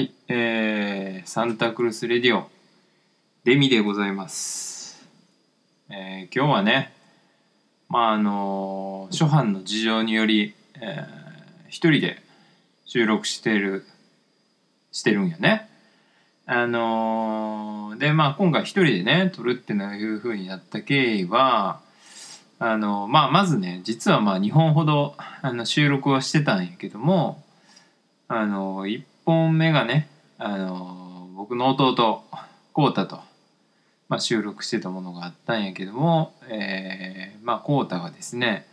はい、えー、サンタクルスレディオデミでございます。えー今日はね、まああの初版の事情により、えー一人で収録してるしてるんよね。あのーでまあ今回一人でね撮るっていうふうになった経緯はあのまあまずね実はまあ2本ほどあの収録はしてたんやけどもあの1本目がねあの僕の弟浩太と、まあ、収録してたものがあったんやけども、えーまあ浩太がですね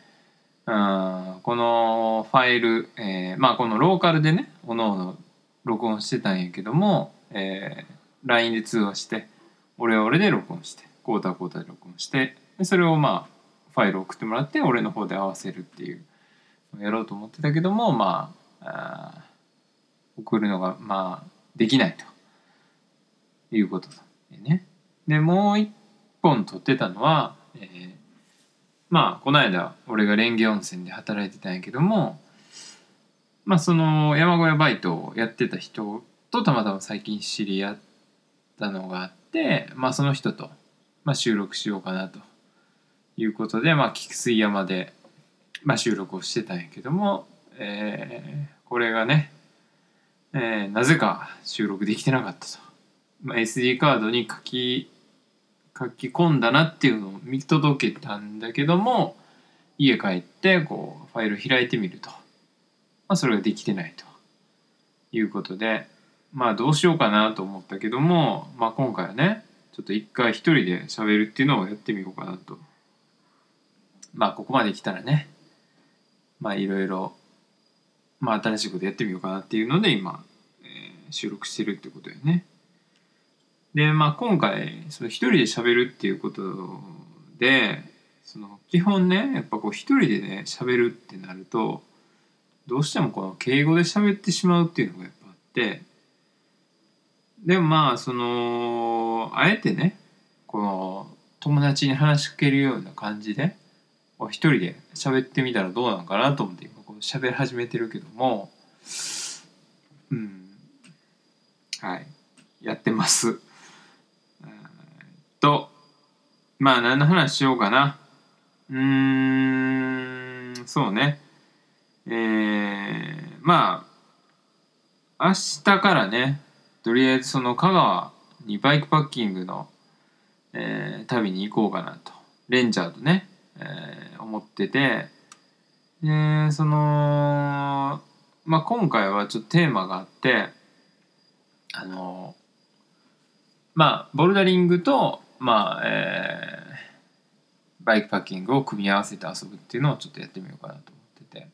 うんこのファイル、えーまあこのローカルでねおのおの録音してたんやけども、えー LINE で通話して俺は俺で録音して浩太は浩太で録音してでそれをまあファイル送ってもらって俺の方で合わせるっていうやろうと思ってたけどもまああ送るのがまあできないということでね。でもう一本撮ってたのは、えーまあこの間俺が蓮華温泉で働いてたんやけどもまあその山小屋バイトをやってた人とたまたま最近知り合ったのがあってまあその人と、まあ、収録しようかなということでまあ菊水山で、まあ、収録をしてたんやけども、えーこれがね、えーなぜか収録できてなかったと、まあ、SD カードに書き書き込んだなっていうのを見届けたんだけども家帰ってこうファイル開いてみると、まあ、それができてないと。いうことでまあどうしようかなと思ったけども、まあ、今回はねちょっと一回一人で喋るっていうのをやってみようかなと。まあここまで来たらねまあいろいろまあ新しいことやってみようかなっていうので今、えー収録してるってことよね。でまあ今回その一人で喋るっていうことでその基本ねやっぱこう一人でね喋るってなるとどうしてもこの敬語で喋ってしまうっていうのがやっぱあってでもまあそのあえてねこの友達に話しかけるような感じで一人で喋ってみたらどうなのかなと思って今喋り始めてるけどもうんはいやってます。とまあ何の話しようかな。うーんそうね。えー、まあ明日からねとりあえずその香川にバイクパッキングの、えー旅に行こうかなとレンジャーとね、えー思っててでそのまあ今回はちょっとテーマがあってあのまあボルダリングとまあえーバイクパッキングを組み合わせて遊ぶっていうのをちょっとやってみようかなと思ってて。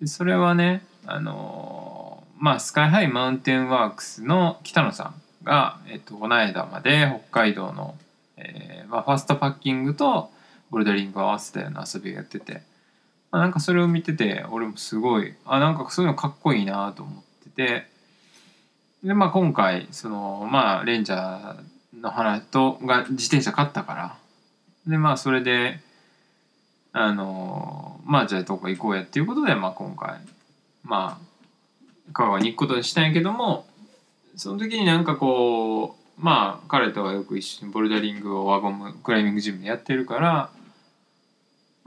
でそれはねあのまあスカイハイマウンテンワークスの北野さんが、えっと、この間まで北海道の、えーまあ、ファストパッキングとボルダリングを合わせたような遊びをやってて、まあ、なんかそれを見てて俺もすごいあなんかそういうのかっこいいなと思ってて。でまあ今回そのまあレンジャーの話とが自転車買ったから。でまあそれであのまあじゃあどこ行こうやっていうことでまあ今回まあ香川に行くことにしたんやけどもその時になんかこうまあ彼とはよく一緒にボルダリングを輪ゴムクライミングジムでやってるから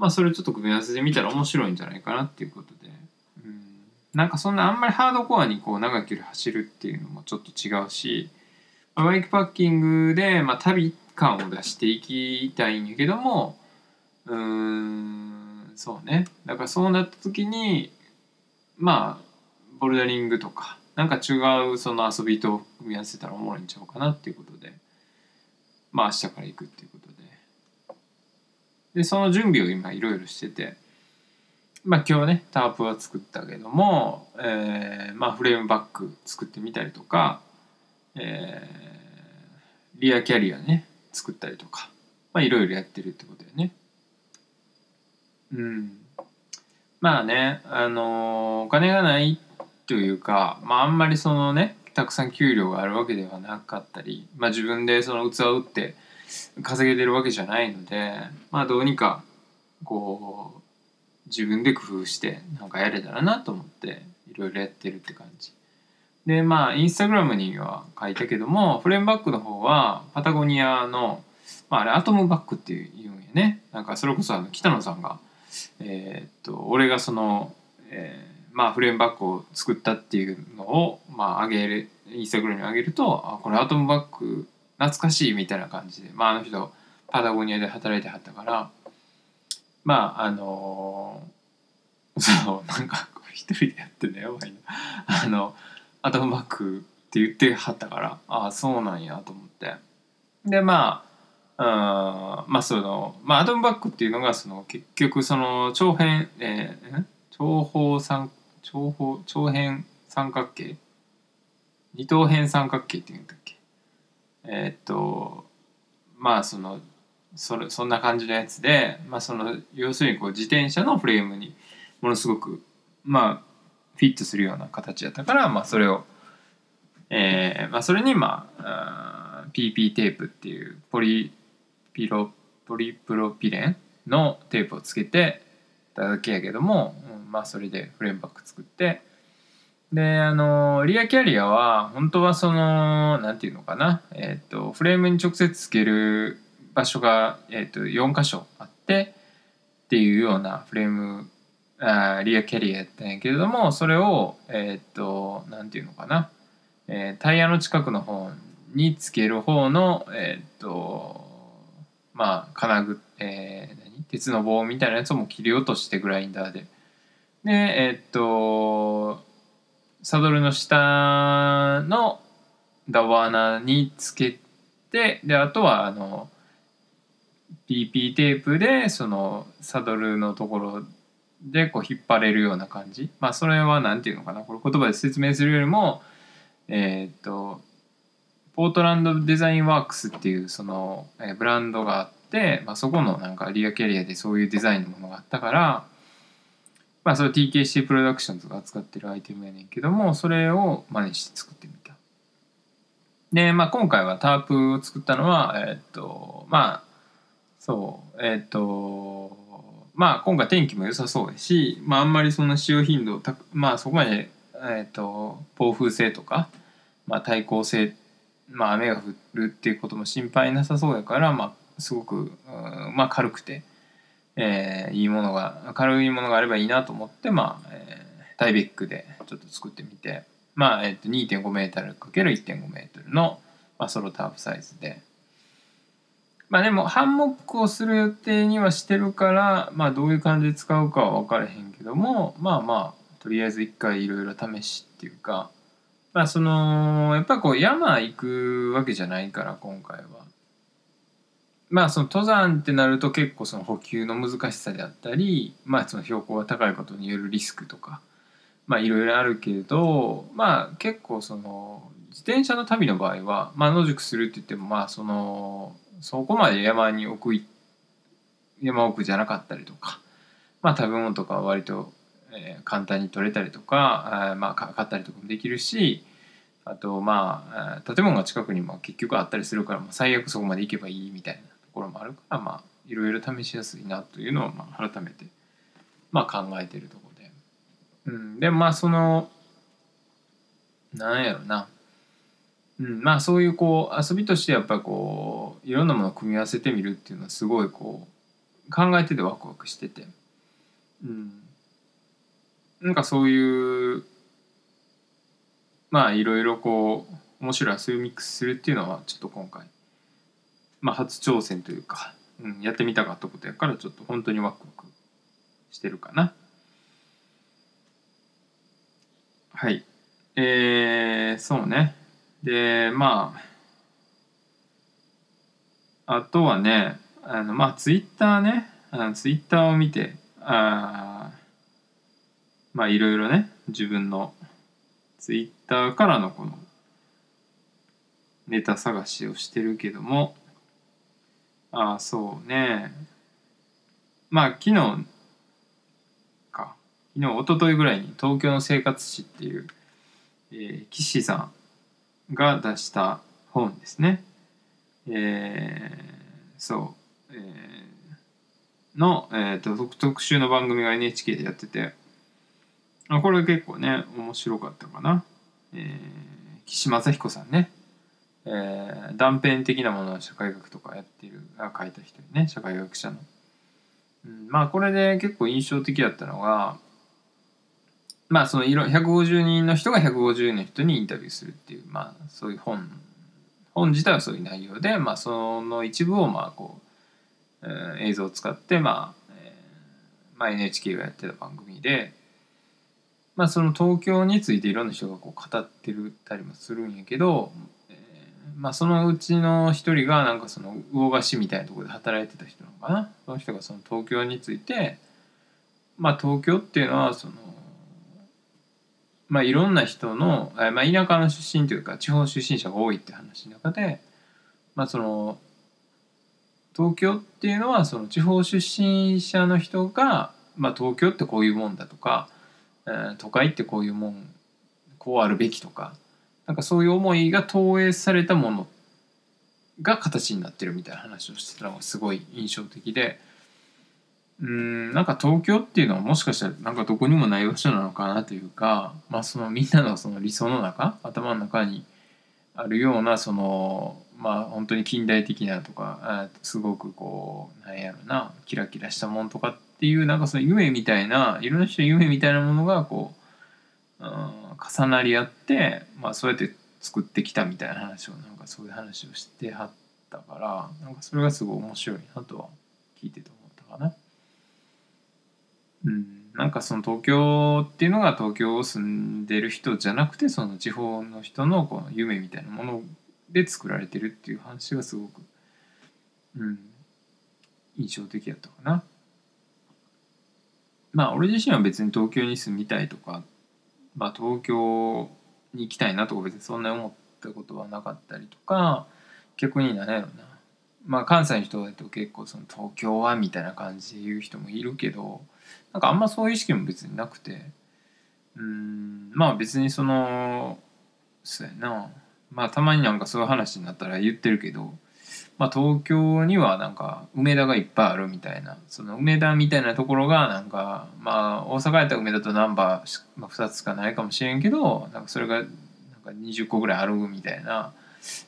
まあそれちょっと組み合わせてみたら面白いんじゃないかなっていうことで、うん、なんかそんなあんまりハードコアにこう長距離走るっていうのもちょっと違うし、まあバイクパッキングで、まあ、旅感を出していきたいんやけどもうーんそうね。だからそうなった時にまあボルダリングとかなんか違うその遊びと組み合わせたらおもろいんちゃうかなっていうことでまあ明日から行くっていう。でその準備を今いろいろしてて。まあ今日ねタープは作ったけども、えーまあフレームバッグ作ってみたりとか、えーリアキャリアね作ったりとかまあいろいろやってるってことだよね。うん。まあねあのーお金がないというかまああんまりそのねたくさん給料があるわけではなかったりまあ自分でその器を打って稼げてるわけじゃないのでまあどうにかこう自分で工夫してなんかやれたらなと思っていろいろやってるって感じ。でまあインスタグラムには書いたけどもフレームバックの方はパタゴニアの、まあ、あれアトムバックっていうんやね。なんかそれこそあの北野さんがえーっと俺がその、えーまあフレームバックを作ったっていうのをまあ上げるインスタグラムに上げるとあこれアトムバック懐かしいみたいな感じでまああの人パタゴニアで働いてはったからまああのー そうなんか一人でやってんのやばいな。あのアトムバックって言ってはったからああそうなんやと思って。でまあうんまあそのまあアトムバックっていうのがその結局その長辺えー長方三長方長辺三角形？二等辺三角形っていうんだっけ？えーっとまあそのそれそんな感じのやつで、まあ、その要するにこう自転車のフレームにものすごくまあフィットするような形だったから、まあ、それを、えーまあ、それに、まあ、PP テープっていうポリピロポリプロピレンのテープをつけてただけやけども、まあ、それでフレームバック作ってであのリアキャリアは本当はそのなんていうのかな、えっとフレームに直接つける場所が、えっと4箇所あってっていうようなフレームあリアキャリアやったんやけれどもそれをえっとなんていうのかな、えータイヤの近くの方につける方のえっとまあ金具、えー何？鉄の棒みたいなやつをも切り落としてグラインダーで。でえっとサドルの下のダワーナにつけてであとはあの PP テープでそのサドルのところでこう引っ張れるような感じ。まあそれは何て言うのかな。これ言葉で説明するよりもえーっとポートランドデザインワークスっていうその、えブランドがあって、まあ、そこのなんかリアキャリアでそういうデザインのものがあったからまあそれ TKC プロダクションズが扱ってるアイテムやねんけどもそれを真似して作ってみた。でまあ今回はタープを作ったのはえーっとまあそうえーっとまあ今回天気も良さそうやし、まあ、あんまりそんな使用頻度まあそこまで、えー、と暴風性とか、まあ、対抗性、まあ、雨が降るっていうことも心配なさそうやから、まあ、すごく、まあ、軽くて、えーいいものが軽いものがあればいいなと思って、まあえータイベックでちょっと作ってみて、まあえー、と 2.5m×1.5m の、まあ、ソロタープサイズで。まあでもハンモックをする予定にはしてるからまあどういう感じで使うかは分からへんけどもまあまあとりあえず一回いろいろ試しっていうかまあそのやっぱこう山行くわけじゃないから今回はまあその登山ってなると結構その補給の難しさであったりまあその標高が高いことによるリスクとかいろいろあるけれどまあ結構その自転車の旅の場合はまあ野宿するって言ってもまあそのそこまで山に奥い山奥じゃなかったりとか、まあ、食べ物とかは割と、え簡単に取れたりとか、あーまあ、買ったりとかもできるしあとまあ建物が近くにも結局あったりするから、まあ、最悪そこまで行けばいいみたいな。ころもあるからまあいろいろ試しやすいなというのを、まあ、改めて、まあ、考えているところで。うん、でまあそのなんやろな。うん、まあそういうこう遊びとしてやっぱりこういろんなものを組み合わせてみるっていうのはすごいこう考えててワクワクしてて、うん、なんかそういうまあいろいろこう面白い遊びミックスするっていうのはちょっと今回、まあ、初挑戦というか、うん、やってみたかったことやからちょっと本当にワクワクしてるかな。はい。えー、そうね。でまああとはねあのまあツイッターねあのツイッターを見てあまあいろいろね自分のツイッターからのこのネタ探しをしてるけどもああそうね。まあ昨日か。昨日一昨日ぐらいに東京の生活史っていう、えー、岸さんが出した本ですね。えーそう、えーの、えーと特特集の番組が NHK でやってて。あこれ結構ね面白かったかな。えー、岸正彦さんね、えー、断片的なものの社会学とかやってるが書いた人ね社会学者の、うん、まあこれで結構印象的だったのがまあその150人の人が150人の人にインタビューするっていうまあそういう本本自体はそういう内容で、まあ、その一部をまあこう、えー、映像を使って、まあえーまあ、NHK がやってた番組で、まあ、その東京についていろんな人がこう語ってるたりもするんやけど、まあ、そのうちの一人がなんかその魚河岸みたいなところで働いてた人なのかな。その人がその東京について、まあ、東京っていうのはそのまあ、いろんな人の、まあ、田舎の出身というか地方出身者が多いって話の中で、まあ、その東京っていうのはその地方出身者の人が、まあ、東京ってこういうもんだとか、えー、都会ってこういうもんこうあるべきとかなんかそういう思いが投影されたものが形になってるみたいな話をしてたのがすごい印象的で。うんなんか東京っていうのはもしかしたらなんかどこにもない場所なのかなというか、まあ、そのみんなのその理想の中頭の中にあるようなそのまあ本当に近代的なとかすごくこうなんやろなキラキラしたもんとかっていうなんかその夢みたいないろんな人の夢みたいなものがこう、うん、重なり合って、まあ、そうやって作ってきたみたいな話をなんかそういう話をしてはったからなんかそれがすごい面白いなとは聞いてて思ったかな。うん、なんかその東京っていうのが東京を住んでる人じゃなくてその地方の人のこの夢みたいなもので作られてるっていう話がすごく、うん、印象的やったかな。まあ俺自身は別に東京に住みたいとか、まあ、東京に行きたいなとか別にそんなに思ったことはなかったりとか逆に何やろな。まあ関西の人だと結構その東京はみたいな感じで言う人もいるけどなんかあんまそういう意識も別になくて。うんまあ別にそのそうやな。まあたまになんかそういう話になったら言ってるけど、まあ、東京にはなんか梅田がいっぱいあるみたいな。その梅田みたいなところがなんかまあ大阪やったら梅田と難波、まあ、2つしかないかもしれんけどなんかそれがなんか20個ぐらいあるみたいな。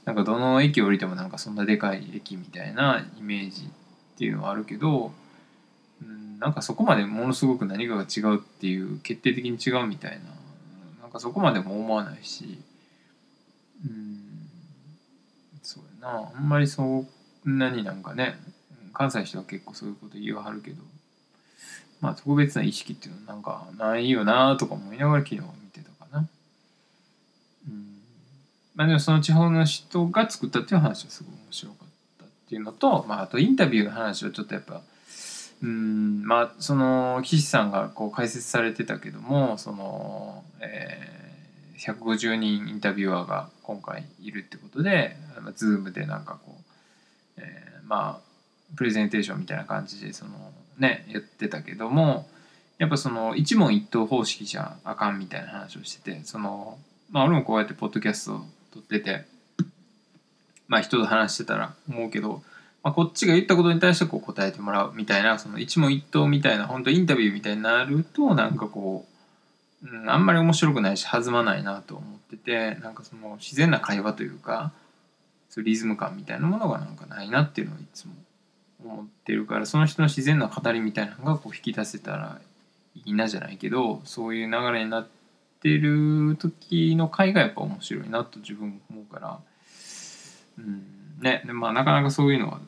なんかどの駅降りてもなんかそんなでかい駅みたいなイメージっていうのはあるけどうんなんかそこまでものすごく何かが違うっていう決定的に違うみたいな。なんかそこまでも思わないしうんそうやなあんまりそんなになんかね関西の人は結構そういうこと言わはるけどまあ特別な意識っていうのはなんかないよなとか思いながら昨日見てたかな。うん。まあでもその地方の人が作ったっていう話はすごい面白かったっていうのとまああとインタビューの話はちょっとやっぱうんまあその岸さんがこう解説されてたけどもその、えー、150人インタビュアーが今回いるってことで、Zoom でなんかこう、えー、まあプレゼンテーションみたいな感じでそのねやってたけどもやっぱその一問一答方式じゃあかんみたいな話をしててそのまあ俺もこうやってポッドキャストを撮っててまあ人と話してたら思うけどまあ、こっちが言ったことに対してこう答えてもらうみたいなその一問一答みたいな本当インタビューみたいになるとなんかこう、うん、あんまり面白くないし弾まないなと思っててなんかその自然な会話というかそうリズム感みたいなものがなんかないなっていうのをいつも思ってるからその人の自然な語りみたいなのがこう引き出せたらいいなじゃないけどそういう流れになってる時の会がやっぱ面白いなと自分も思うからうんねでまあなかなかそういうのは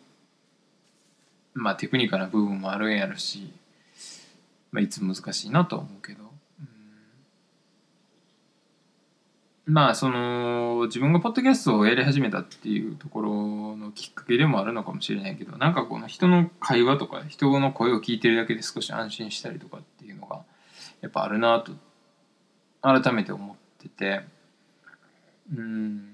まあテクニカルな部分もあるんやろし、まあ、いつも難しいなと思うけど、うん、まあその自分がポッドキャストをやり始めたっていうところのきっかけでもあるのかもしれないけどなんかこの人の会話とか人の声を聞いてるだけで少し安心したりとかっていうのがやっぱあるなと改めて思ってて。うん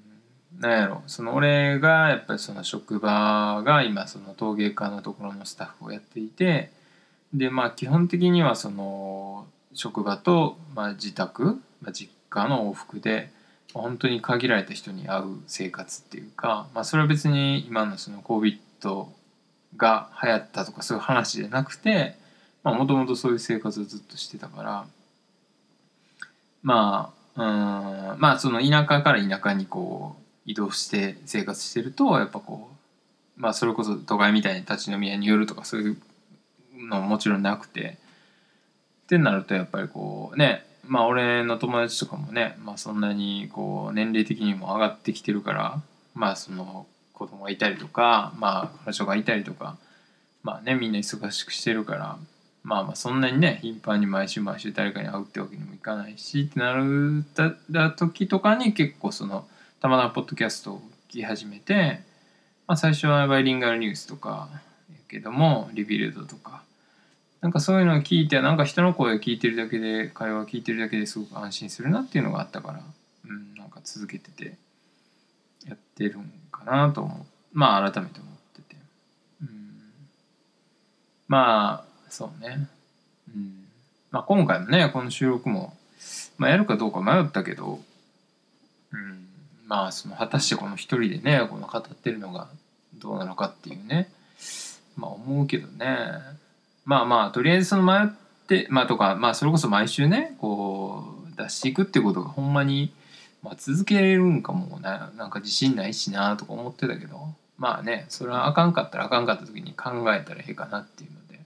なんやろ。その俺がやっぱりその職場が今その陶芸家のところのスタッフをやっていてでまあ基本的にはその職場とまあ自宅、まあ、実家の往復で本当に限られた人に会う生活っていうか、まあ、それは別に今のその COVID が流行ったとかそういう話じゃなくてもともとそういう生活をずっとしてたからまあうんまあその田舎から田舎にこう移動して生活してるとやっぱこうまあそれこそ都会みたいに立ち飲み屋に寄るとかそういうのももちろんなくてってなるとやっぱりこうねまあ俺の友達とかもね、まあ、そんなにこう年齢的にも上がってきてるからまあその子供がいたりとかまあ彼女がいたりとかまあねみんな忙しくしてるからまあまあそんなにね頻繁に毎週毎週誰かに会うってわけにもいかないしってなるた時とかに結構そのたまたまポッドキャストを聞き始めて、まあ、最初はバイリンガルニュースとかやけどもリビルドとかなんかそういうのを聞いてなんか人の声を聞いてるだけで会話を聞いてるだけですごく安心するなっていうのがあったからうんなんか続けててやってるんかなと思う。まあ改めて思ってて。うん。まあそうね。うん。まあ今回もねこの収録も、まあ、やるかどうか迷ったけどうん。まあその果たしてこの一人でねこの語ってるのがどうなのかっていうね。まあ思うけどね。まあまあとりあえずその迷ってまあとかまあそれこそ毎週ねこう出していくっていうことがほんまに、まあ、続けれるんかもななんか自信ないしなとか思ってたけどまあねそれはあかんかったらあかんかった時に考えたらええかなっていうので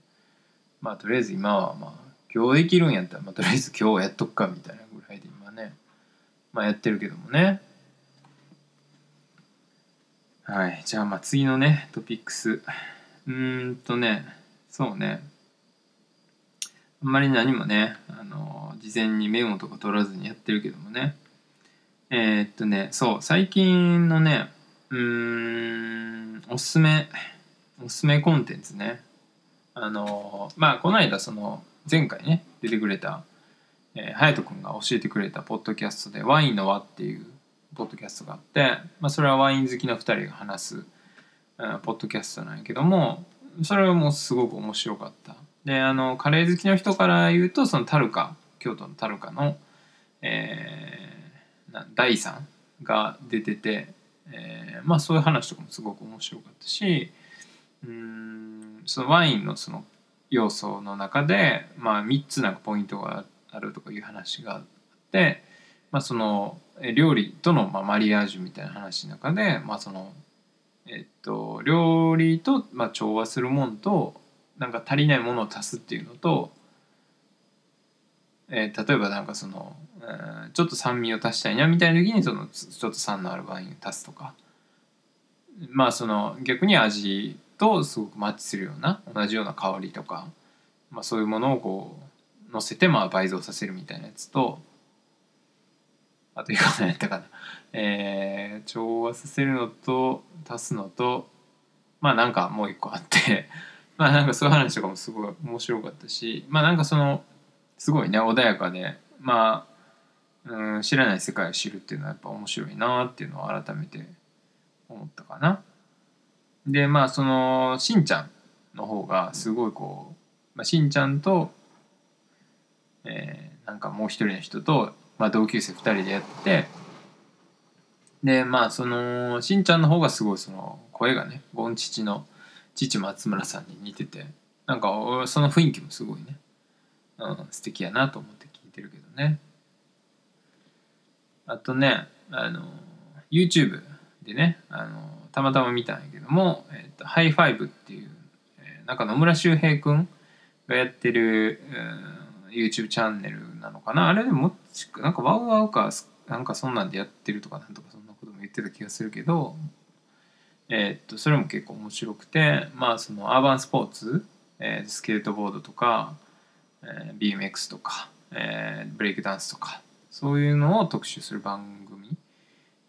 まあとりあえず今はまあ今日できるんやったら、まあ、とりあえず今日やっとくかみたいなぐらいで今ねまあやってるけどもね。はいじゃあまあ次のねトピックス。うーんとねそうね。あんまり何もねあの事前にメモとか取らずにやってるけどもね。えー、っとねそう最近のねうーんおすすめおすすめコンテンツね。あのまあこの間その前回ね出てくれたえー、隼人君が教えてくれたポッドキャストで「ワインの輪」っていうポッドキャストがあって、まあ、それはワイン好きの2人が話す、うん、ポッドキャストなんやけどもそれはもうすごく面白かった。であのカレー好きの人から言うとそのタルカ京都のタルカの、えー、第3が出てて、えー、まあそういう話とかもすごく面白かったしうんそのワインのその要素の中で、まあ、3つなんかポイントがあるとかいう話があって、まあ、その料理とのまあマリアージュみたいな話の中で、まあ、そのえっと料理とまあ調和するもんとなんか足りないものを足すっていうのと、えー、例えばなんかその、えー、ちょっと酸味を足したいなみたいな時にそのちょっと酸のあるワインを足すとか。まあその逆に味とすごくマッチするような同じような香りとか、まあ、そういうものをこう乗せてまあ倍増させるみたいなやつとあというか何やったかな、えー、調和させるのと足すのとまあなんかもう一個あって まあなんかそういう話とかもすごい面白かったしまあなんかそのすごいね穏やかでまあ、うん、知らない世界を知るっていうのはやっぱ面白いなっていうのを改めて思ったかな。でまあそのしんちゃんの方がすごいこう、まあ、しんちゃんと、えー、なんかもう一人の人とまあ、同級生2人でやってでまあそのしんちゃんの方がすごいその声がねゴン父の父松村さんに似ててなんかその雰囲気もすごいね、うん、素敵やなと思って聞いてるけどね。あとねあの YouTube でねあのたまたま見たんやけども「えーと、 High Five っていう、えー、なんか野村周平君がやってる、うん、YouTube チャンネルなのかな。あれでもなんか WOWOW かなんかそんなんでやってるとかなんとかそん言ってた気がするけどえー、っとそれも結構面白くてまあそのアーバンスポーツ、えー、スケートボードとか、えー、BMX とか、えー、ブレイクダンスとかそういうのを特集する番組。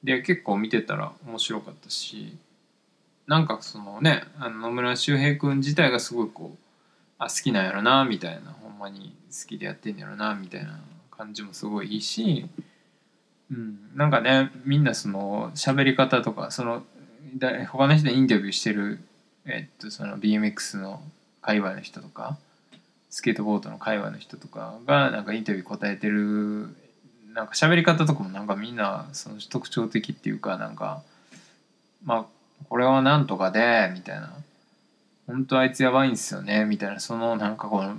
で結構見てたら面白かったしなんかそのねあの野村周平君自体がすごいこうあ好きなんやろなみたいなほんまに好きでやってんやろなみたいな感じもすごいいいし、うん、なんかねみんなその喋り方とかその他の人にインタビューしてる、えっと、その BMX の界隈の人とかスケートボードの界隈の人とかがなんかインタビュー答えてるなんか喋り方とかもなんかみんなその特徴的っていうかなんかまあこれはなんとかでみたいな。本当あいつやばいんすよねみたいなそのなんかこの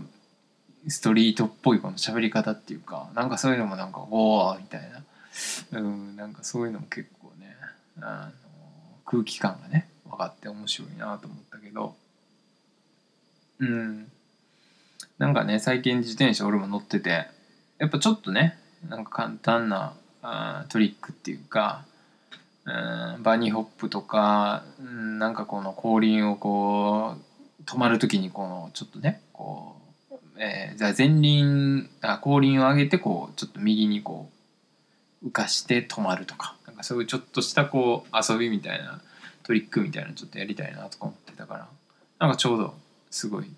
ストリートっぽいこの喋り方っていうかなんかそういうのもなんかおおみたいな。うんなんかそういうのも結構ねあの空気感がね分かって面白いなと思ったけど。うん。なんかね最近自転車俺も乗っててやっぱちょっとねなんか簡単なあトリックっていうかうんバニーホップとか、うん、なんかこの後輪をこう止まる時にこのちょっとねこう、えー、じゃあ前輪あ後輪を上げてこうちょっと右にこう浮かして止まるとか。なんかそういうちょっとしたこう遊びみたいなトリックみたいなのちょっとやりたいなとか思ってたから。なんかちょうどすごい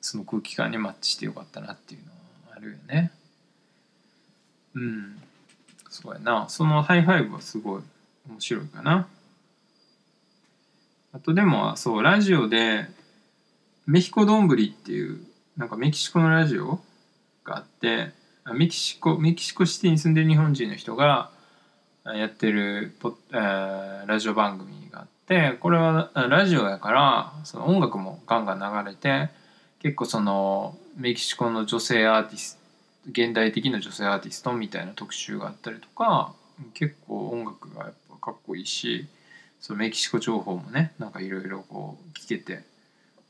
その空気感にマッチしてよかったなっていうのはあるよね。うん。そうやな。その High Five はすごい面白いかな。あとでもそうラジオでメヒコどんぶりっていうなんかメキシコのラジオがあってメキシコメキシコシティに住んでる日本人の人がやってるポ、えー、ラジオ番組があってこれはラジオやからその音楽もガンガン流れて結構そのメキシコの女性アーティスト現代的な女性アーティストみたいな特集があったりとか結構音楽がやっぱかっこいいしそのメキシコ情報もねなんかいろいろこう聞けて、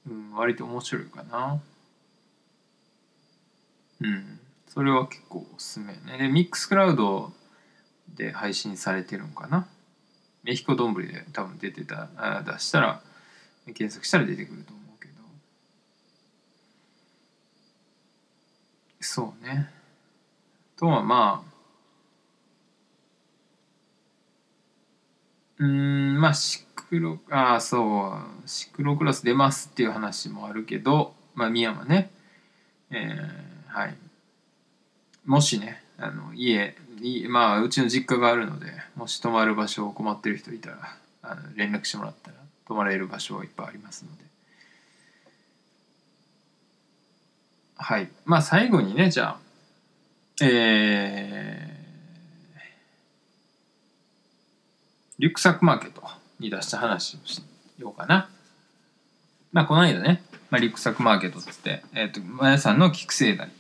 うん、割と面白いかな。うん。それは結構おすすめね。でミックスクラウドで配信されてるんかな？メヒコどんぶりで多分出てたあ出したら検索したら出てくると思うけど。そうね。とはまあうんまあシクロああそうシクロクロス出ますっていう話もあるけどまあ深山ね。えー、はい。もしねあの家まあうちの実家があるのでもし泊まる場所を困ってる人いたらあの連絡してもらったら泊まれる場所はいっぱいありますのではいまあ最後にねじゃあえーリュックサックマーケットに出した話をしようかな。まあ、この間ね、まあ、リュックサックマーケットっつって、えっ、ー、と、皆さんの菊星谷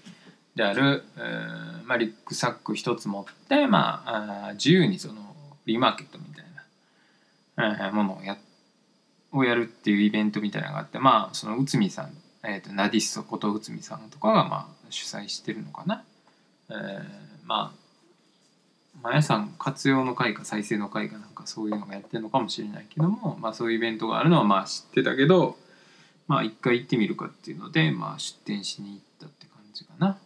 である、えー、まあ、リュックサック一つ持って、まあ、あ自由にそのリーマーケットみたいな、えー、ものをやをやるっていうイベントみたいなのがあって、まあ、その内海さん、えーと、ナディストこと内海さんとかが、まあ、主催してるのかな。えー、まあまあ、やさん活用の会か再生の会かなんかそういうのがやってるのかもしれないけども、まあ、そういうイベントがあるのはまあ知ってたけどまあ一回行ってみるかっていうので、まあ、出店しに行ったって感じかな。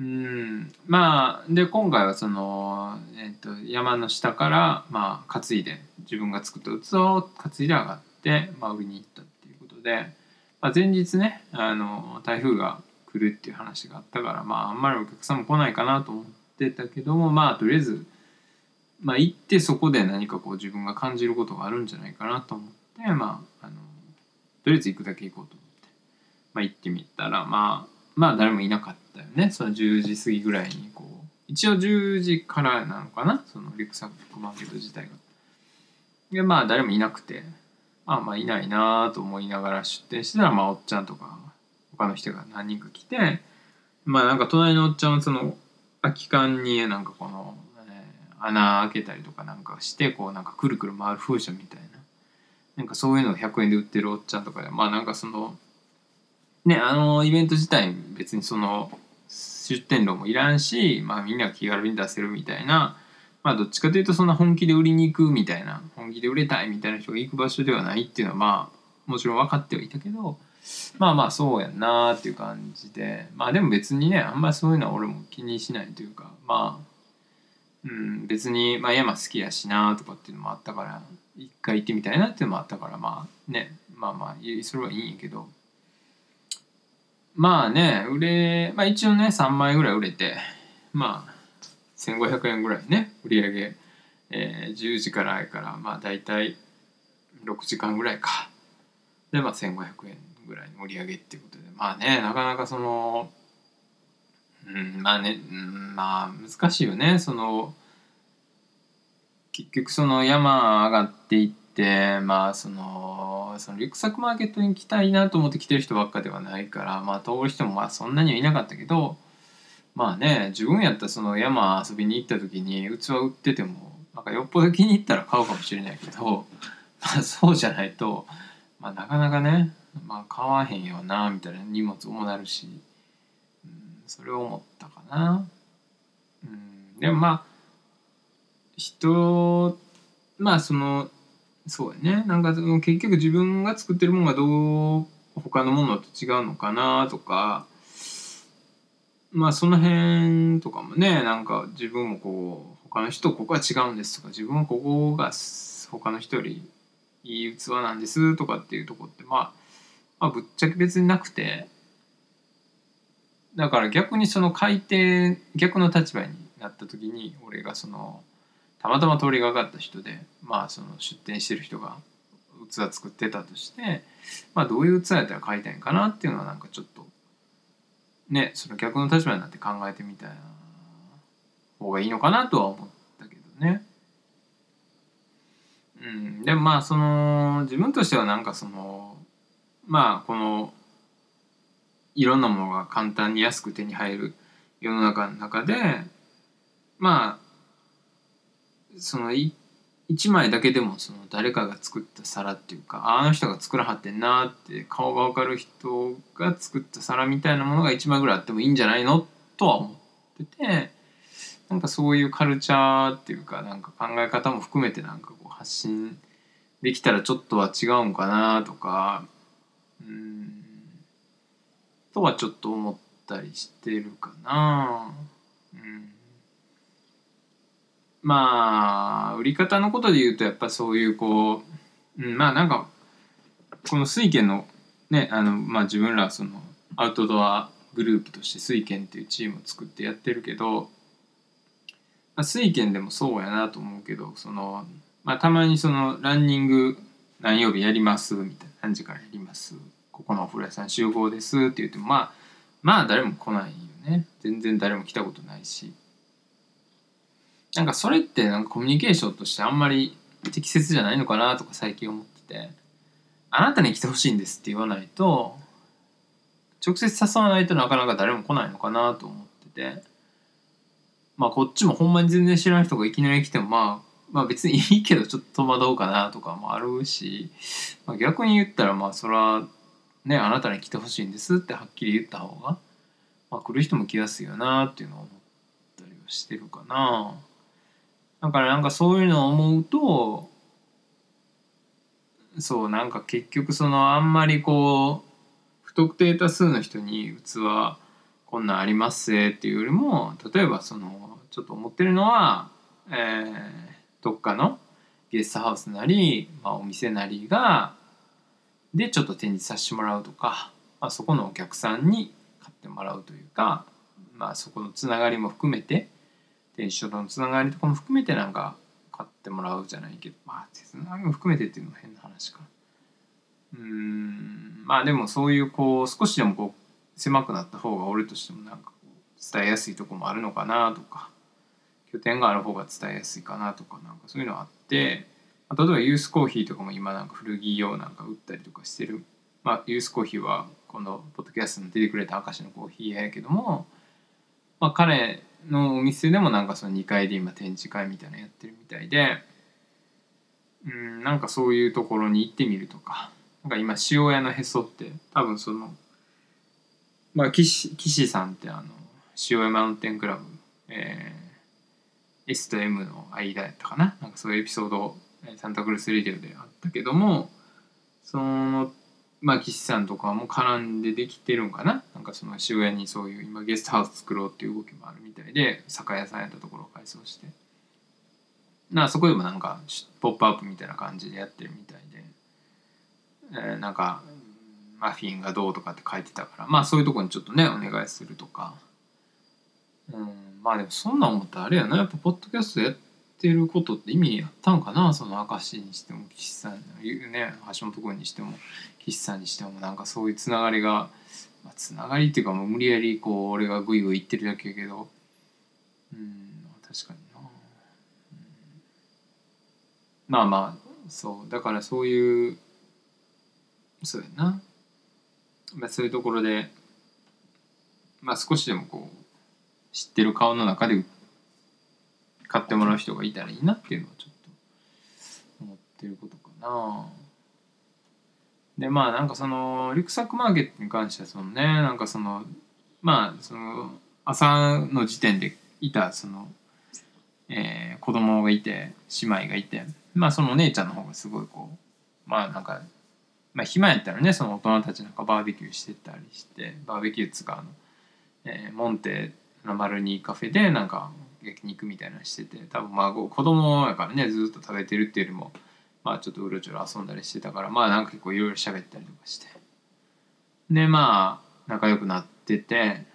うんまあで今回はその、えーと、山の下からまあ担いで自分が作った器を担いで上がって、まあ、売りに行ったっていうことで、まあ、前日ねあの台風が来るっていう話があったからまああんまりお客さんも来ないかなと思って。ってたけどもまあとりあえず、まあ、行ってそこで何かこう自分が感じることがあるんじゃないかなと思ってまああのとりあえず行くだけ行こうと思って、まあ、行ってみたらまあまあ誰もいなかったよね。その10時過ぎぐらいにこう一応10時からなのかな？そのリュックサックマーケット自体が。でまあ誰もいなくてあまあいないなと思いながら出店してたらまあおっちゃんとか他の人が何人か来てまあなんか隣のおっちゃんはその空き缶になんかこの、えー、穴開けたりとかなんかしてこうなんかくるくる回る風車みたいな。なんかそういうのを100円で売ってるおっちゃんとかでまあなんかそのねあのイベント自体別にその出店料もいらんし、まあ、みんなが気軽に出せるみたいなまあどっちかというとそんな本気で売りに行くみたいな本気で売れたいみたいな人が行く場所ではないっていうのはまあもちろん分かってはいたけどまあまあそうやんなーっていう感じでまあでも別にねあんまりそういうのは俺も気にしないというかまあうん別に、まあ、山好きやしなとかっていうのもあったから一回行ってみたいなっていうのもあったからまあねまあまあそれはいいんやけどまあね売れまあ一応ね3枚ぐらい売れてまあ1500円ぐらいね売り上げ、えー、10時からやからまあ大体6時間ぐらいか。でまあ1500円ぐらいの売り上げっていうことでまあねなかなかそのうんまあね、うん、まあ難しいよねその結局その山上がっていってまあそののそのリュックサックマーケットに来たいなと思って来てる人ばっかではないからまあ通る人もまあそんなにはいなかったけどまあね自分やったらその山遊びに行った時に器売っててもなんかよっぽど気に入ったら買うかもしれないけど まあそうじゃないと、まあ、なかなかね、まあ、買わへんよなみたいな荷物もなるし、うん、それを思ったかな。うん、でもまあ人まあそのそうやね。なんかその結局自分が作ってるものがどう他のものと違うのかなとか。まあその辺とかもねなんか自分もこう他の人ここは違うんですとか自分はここが他の人よりいい器なんですとかっていうとこって、まあ、まあぶっちゃけ別になくて。だから逆にその改定逆の立場になった時に俺がそのたまたま通りがかった人でまあその出店してる人が器作ってたとしてまあどういう器やったら買いたいんかなっていうのはなんかちょっとねその逆の立場になって考えてみたいな方がいいのかなとは思ったけどね。うん、でもまあその自分としてはなんかそのまあこのいろんなものが簡単に安く手に入る世の中の中でまあその一枚だけでもその誰かが作った皿っていうかあの人が作らはってんなって顔が分かる人が作った皿みたいなものが1枚ぐらいあってもいいんじゃないのとは思っててなんかそういうカルチャーっていうかなんか考え方も含めてなんかこう発信できたらちょっとは違うんかなとかうんとはちょっと思ったりしてるかな。うんまあ売り方のことで言うとやっぱそういうこう、うん、まあなんかこの水拳のねあの、まあ、自分らそのアウトドアグループとして水拳っていうチームを作ってやってるけど、まあ、水拳でもそうやなと思うけどその、まあ、たまにそのランニング何曜日やりますみたいな何時からやります。ここのお風呂屋さん集合ですって言ってもまあまあ誰も来ないよね。全然誰も来たことないし。なんかそれってなんかコミュニケーションとしてあんまり適切じゃないのかなとか最近思っててあなたに来てほしいんですって言わないと直接誘わないとなかなか誰も来ないのかなと思っててまあこっちもほんまに全然知らない人がいきなり来てもまあまあ別にいいけどちょっと戸惑うかなとかもあるし、まあ、逆に言ったらまあそれはねあなたに来てほしいんですってはっきり言った方が、まあ、来る人も来やすいよなっていうのを思ったりはしてるかな。だからなんかそういうのを思うとそうなんか結局そのあんまりこう不特定多数の人に器こんなんありますぜっていうよりも例えばそのちょっと思ってるのは、えー、どっかのゲストハウスなり、まあ、お店なりがでちょっと展示させてもらうとか、まあ、そこのお客さんに買ってもらうというか、まあ、そこのつながりも含めてで一緒とのつながりとかも含めてなんか買ってもらうじゃないけどまあつながりも含めてっていうのも変な話か。うんまあでもそういうこう少しでもこう狭くなった方が俺としてもなんか伝えやすいとこもあるのかなとか拠点がある方が伝えやすいかなとかなんかそういうのあって例えばユースコーヒーとかも今なんか古着用なんか売ったりとかしてる。まあユースコーヒーはこのポッドキャストに出てくれた明石のコーヒーやけどもまあ彼のお店でもなんかその2階で今展示会みたいなのやってるみたいでうんなんかそういうところに行ってみるとか。なんか今塩屋のへそって多分そのまあ岸岸さんってあの塩屋マウンテンクラブ、えー、S と M の間やったかな。なんかそういうエピソードサンタクルスレディオであったけどもそのまあ岸さんとかも絡んでできてるんかな。なんかその渋谷にそういう今ゲストハウス作ろうっていう動きもあるみたいで酒屋さんやったところを改装して。なそこでもなんかポップアップみたいな感じでやってるみたいで、えー、なんかマフィンがどうとかって書いてたから。まあそういうとこにちょっとねお願いするとか。うんまあでもそんなん思ったらあれやな。やっぱポッドキャストやってることって意味あったんかな。その明石にしても岸さんね橋本君にしても岸さんにしてもなんかそういうつながりが、まあ、つながりっていうかもう無理やりこう俺がグイグイ言ってるだけやけど。うん確かにな、うん、まあまあそう。だからそういうそうやな、まあ、そういうところでまあ少しでもこう知ってる顔の中で買ってもらう人がいたらいいなっていうのはちょっと思ってることかな。でまあなんかそのリュックサックマーケットに関してはそのねなんかそのまあその朝の時点でいたその、えー、子供がいて姉妹がいてまあそのお姉ちゃんの方がすごいこうまあなんかまあ暇やったらねその大人たちなんかバーベキューしてたりしてバーベキューっつうかあの、えー、モンテの丸にカフェでなんか焼肉みたいなのしてて多分まあ子供やからねずっと食べてるっていうよりもまあちょっとうろちょろ遊んだりしてたからまあなんか結構いろいろ喋ったりとかして。でまあ仲良くなってて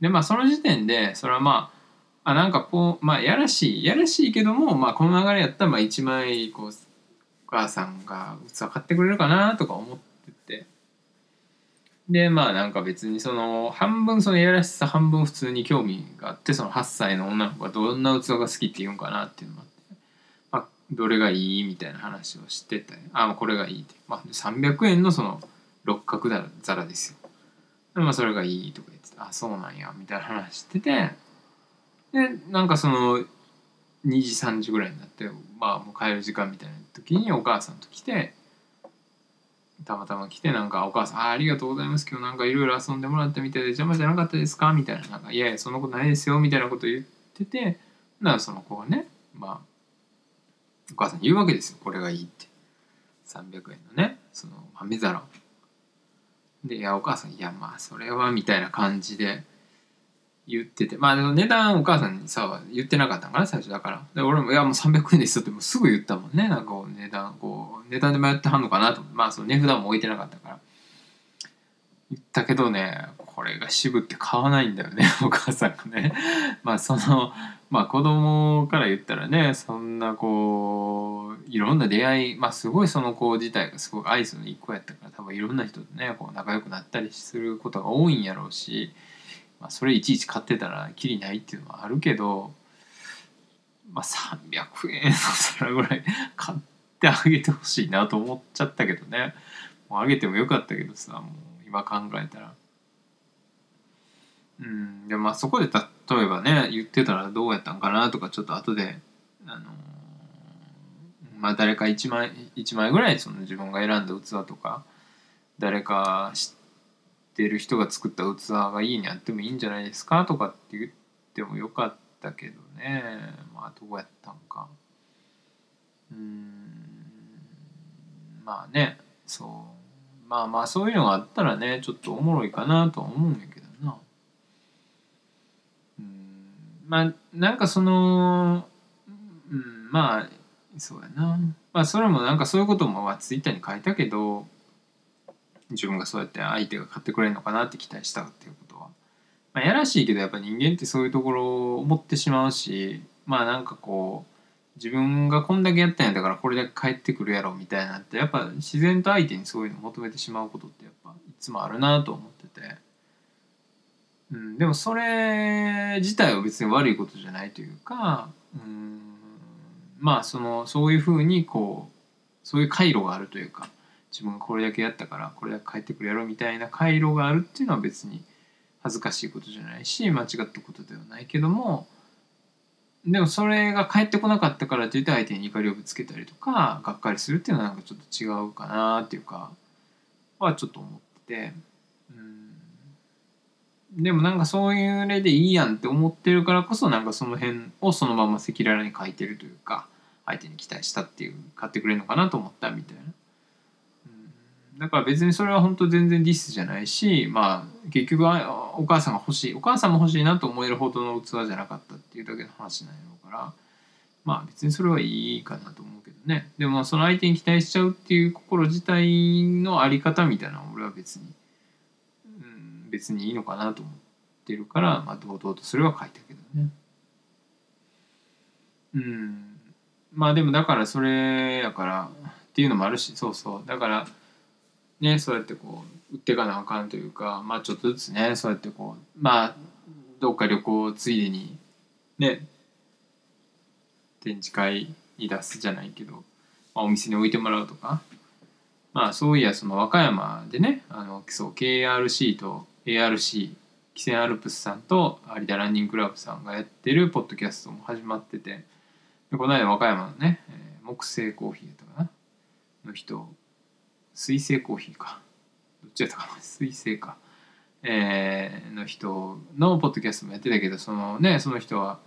でまあその時点でそれはまああなんかこうまあやらしいやらしいけどもまあこの流れやったらまあ一枚こうお母さんが器買ってくれるかなとか思ってて。でまあなんか別にその半分そのやらしさ半分普通に興味があってその8歳の女の子がどんな器が好きって言うんかなっていうのもあって、どれがいいみたいな話をしててあこれがいいって、まあ、300円のその六角皿ですよ。まあそれがいいとか言っててあそうなんやみたいな話しててでなんかその2時3時ぐらいになってまあもう帰る時間みたいな時にお母さんと来てたまたま来てなんかお母さん「あありがとうございます。今日なんかいろいろ遊んでもらったみたいで邪魔じゃなかったですか?」みたいな「なんかいやいやそんなことないですよ」みたいなこと言っててなその子がねまあお母さんに言うわけですよこれがいいって300円のねその豆皿で、いや、お母さん、いや、まあ、それは、みたいな感じで言ってて、まあ、でも値段お母さんにさ、言ってなかったんかな、最初だから。で、俺も、いや、もう300円ですよって、もうすぐ言ったもんね。なんかこう、値段、こう、値段で迷ってはんのかなと。まあ、その値札も置いてなかったから。言ったけどね、これが渋って買わないんだよね、お母さんがね。まあ、その、まあ、子供から言ったらね、そんなこう、いろんな出会いまあすごいその子自体がすごいアイスの一個やったから多分いろんな人とねこう仲良くなったりすることが多いんやろうし、まあ、それいちいち買ってたらきりないっていうのはあるけど、まあ、300円の皿ぐらい 買ってあげてほしいなと思っちゃったけどねもうあげてもよかったけどさもう今考えたら。うん、でまあそこで例えばね言ってたらどうやったんかなとかちょっと後であのまあ、誰か1枚 ,1 枚ぐらいその自分が選んだ器とか誰か知ってる人が作った器が家にあってもいいんじゃないですかとかって言ってもよかったけどね。まあどうやったんか。うん。まあねそう。まあまあそういうのがあったらねちょっとおもろいかなとは思うんやけど。まあなんかそのうんまあそうやな。まあそれもなんかそういうこともまあツイッターに書いたけど自分がそうやって相手が買ってくれるのかなって期待したっていうことは、まあ、やらしいけどやっぱ人間ってそういうところを思ってしまうしまあなんかこう自分がこんだけやったんやだからこれだけ返ってくるやろみたいなってやっぱ自然と相手にそういうの求めてしまうことってやっぱいつもあるなと思ってて、うん、でもそれ自体は別に悪いことじゃないというかうんまあそのそういうふうにこうそういう回路があるというか自分がこれだけやったからこれだけ帰ってくるやろみたいな回路があるっていうのは別に恥ずかしいことじゃないし間違ったことではないけどもでもそれが返ってこなかったからといって相手に怒りをぶつけたりとかがっかりするっていうのはなんかちょっと違うかなっていうかはちょっと思ってて。でもなんかそういう例でいいやんって思ってるからこそなんかその辺をそのまま赤裸々に書いてるというか相手に期待したっていう買ってくれるのかなと思ったみたいな、うん、だから別にそれは本当全然ディスじゃないしまあ結局お母さんが欲しいお母さんも欲しいなと思えるほどの器じゃなかったっていうだけの話なんやろうからまあ別にそれはいいかなと思うけどね。でもその相手に期待しちゃうっていう心自体のあり方みたいなの俺は別に、別にいいのかなと思ってるからまあ堂々とそれは書いたけどね。うん。まあでもだからそれやからっていうのもあるしそうそう。だからねそうやってこう売っていかなあかんというかまあちょっとずつねそうやってこうまあどっか旅行ついでにね展示会に出すじゃないけど、まあ、お店に置いてもらうとか。まあそういやその和歌山でねあのそう KRC と ARC キセンアルプスさんと有田ランニングクラブさんがやってるポッドキャストも始まっててでこの間和歌山のね、えー木製コーヒーやったかな？の人水製コーヒーか。どっちやったかな？水製か。えーの人のポッドキャストもやってたけどそのねその人は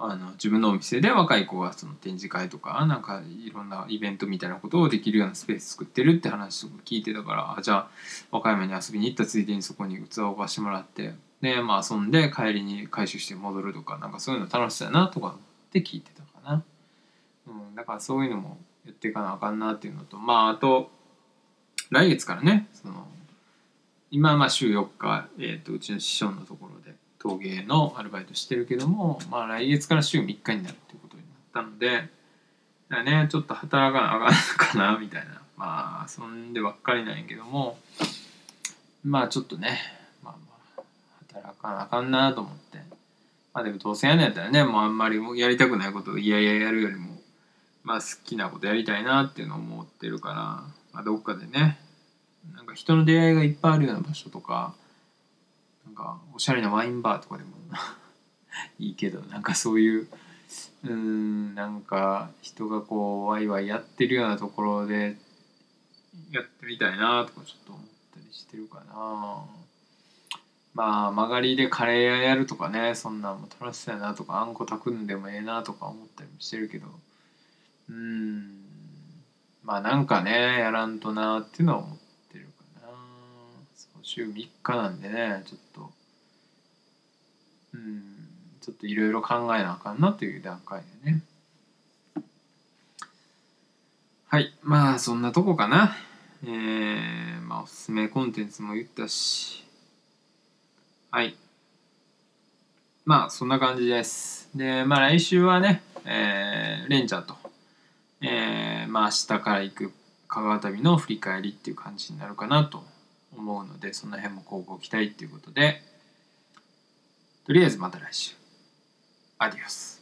あの自分のお店で若い子がその展示会とかなんかいろんなイベントみたいなことをできるようなスペース作ってるって話とか聞いてたからあじゃあ和歌山に遊びに行ったついでにそこに器を貸してもらってでまあ遊んで帰りに回収して戻るとかなんかそういうの楽しそうやなとかって聞いてたかな、うん、だからそういうのもやっていかなあかんなっていうのとまああと来月からねその今まあ週4日、えー、とうちの師匠のところで陶芸のアルバイトしてるけども、まあ、来月から週3日になるっていうことになったのでだねちょっと働かなあかんのかなみたいな。まあそんでばっかりなんやけどもまあちょっとね、まあ、まあ働かなあかんなと思って。まあでもどうせやんやったらねもうあんまりやりたくないことをいやいややるよりもまあ好きなことやりたいなっていうのを思ってるから、まあ、どっかでねなんか人の出会いがいっぱいあるような場所とかかおしゃれなワインバーとかでも。いいけどなんかそういううんなんか人がこうワイワイやってるようなところでやってみたいなとかちょっと思ったりしてるかな。まあ曲がりでカレー屋やるとかねそんなんも楽しそうやなとかあんこ炊くんでもええなとか思ったりもしてるけど。うん。まあなんかねやらんとなっていうのは思って週3日なんでねちょっと。うんちょっといろいろ考えなあかんなという段階でね。はいまあそんなとこかな。えー、まあおすすめコンテンツも言ったし。はい。まあそんな感じです。でまあ来週はねえー、レンちゃんと。えー、まあ明日から行く香川旅の振り返りっていう感じになるかなと思うのでその辺も交互期待っていうことでとりあえずまた来週。アディオス。